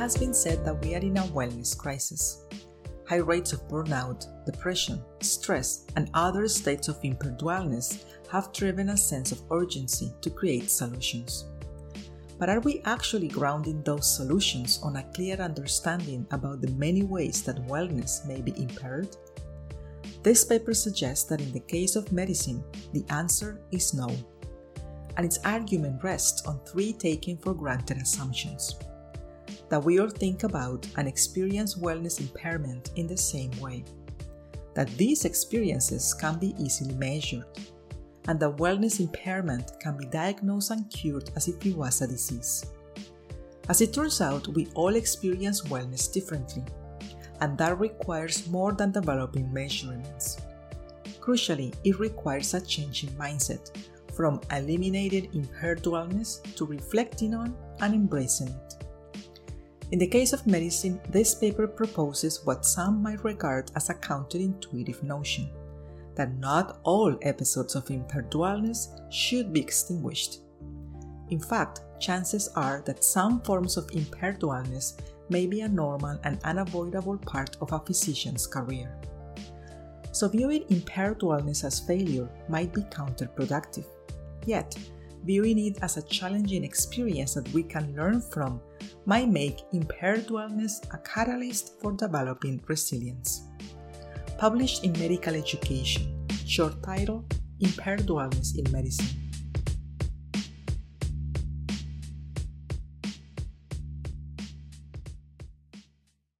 has been said that we are in a wellness crisis. High rates of burnout, depression, stress, and other states of impaired wellness have driven a sense of urgency to create solutions. But are we actually grounding those solutions on a clear understanding about the many ways that wellness may be impaired? This paper suggests that in the case of medicine, the answer is no. And its argument rests on three taken for granted assumptions that we all think about and experience wellness impairment in the same way, that these experiences can be easily measured, and that wellness impairment can be diagnosed and cured as if it was a disease. As it turns out, we all experience wellness differently, and that requires more than developing measurements. Crucially, it requires a change in mindset from eliminating impaired wellness to reflecting on and embracing it. In the case of medicine, this paper proposes what some might regard as a counterintuitive notion that not all episodes of impaired wellness should be extinguished. In fact, chances are that some forms of impaired wellness may be a normal and unavoidable part of a physician's career. So, viewing impaired wellness as failure might be counterproductive. Yet, viewing it as a challenging experience that we can learn from might make impaired wellness a catalyst for developing resilience. Published in Medical Education, short title Impaired Wellness in Medicine.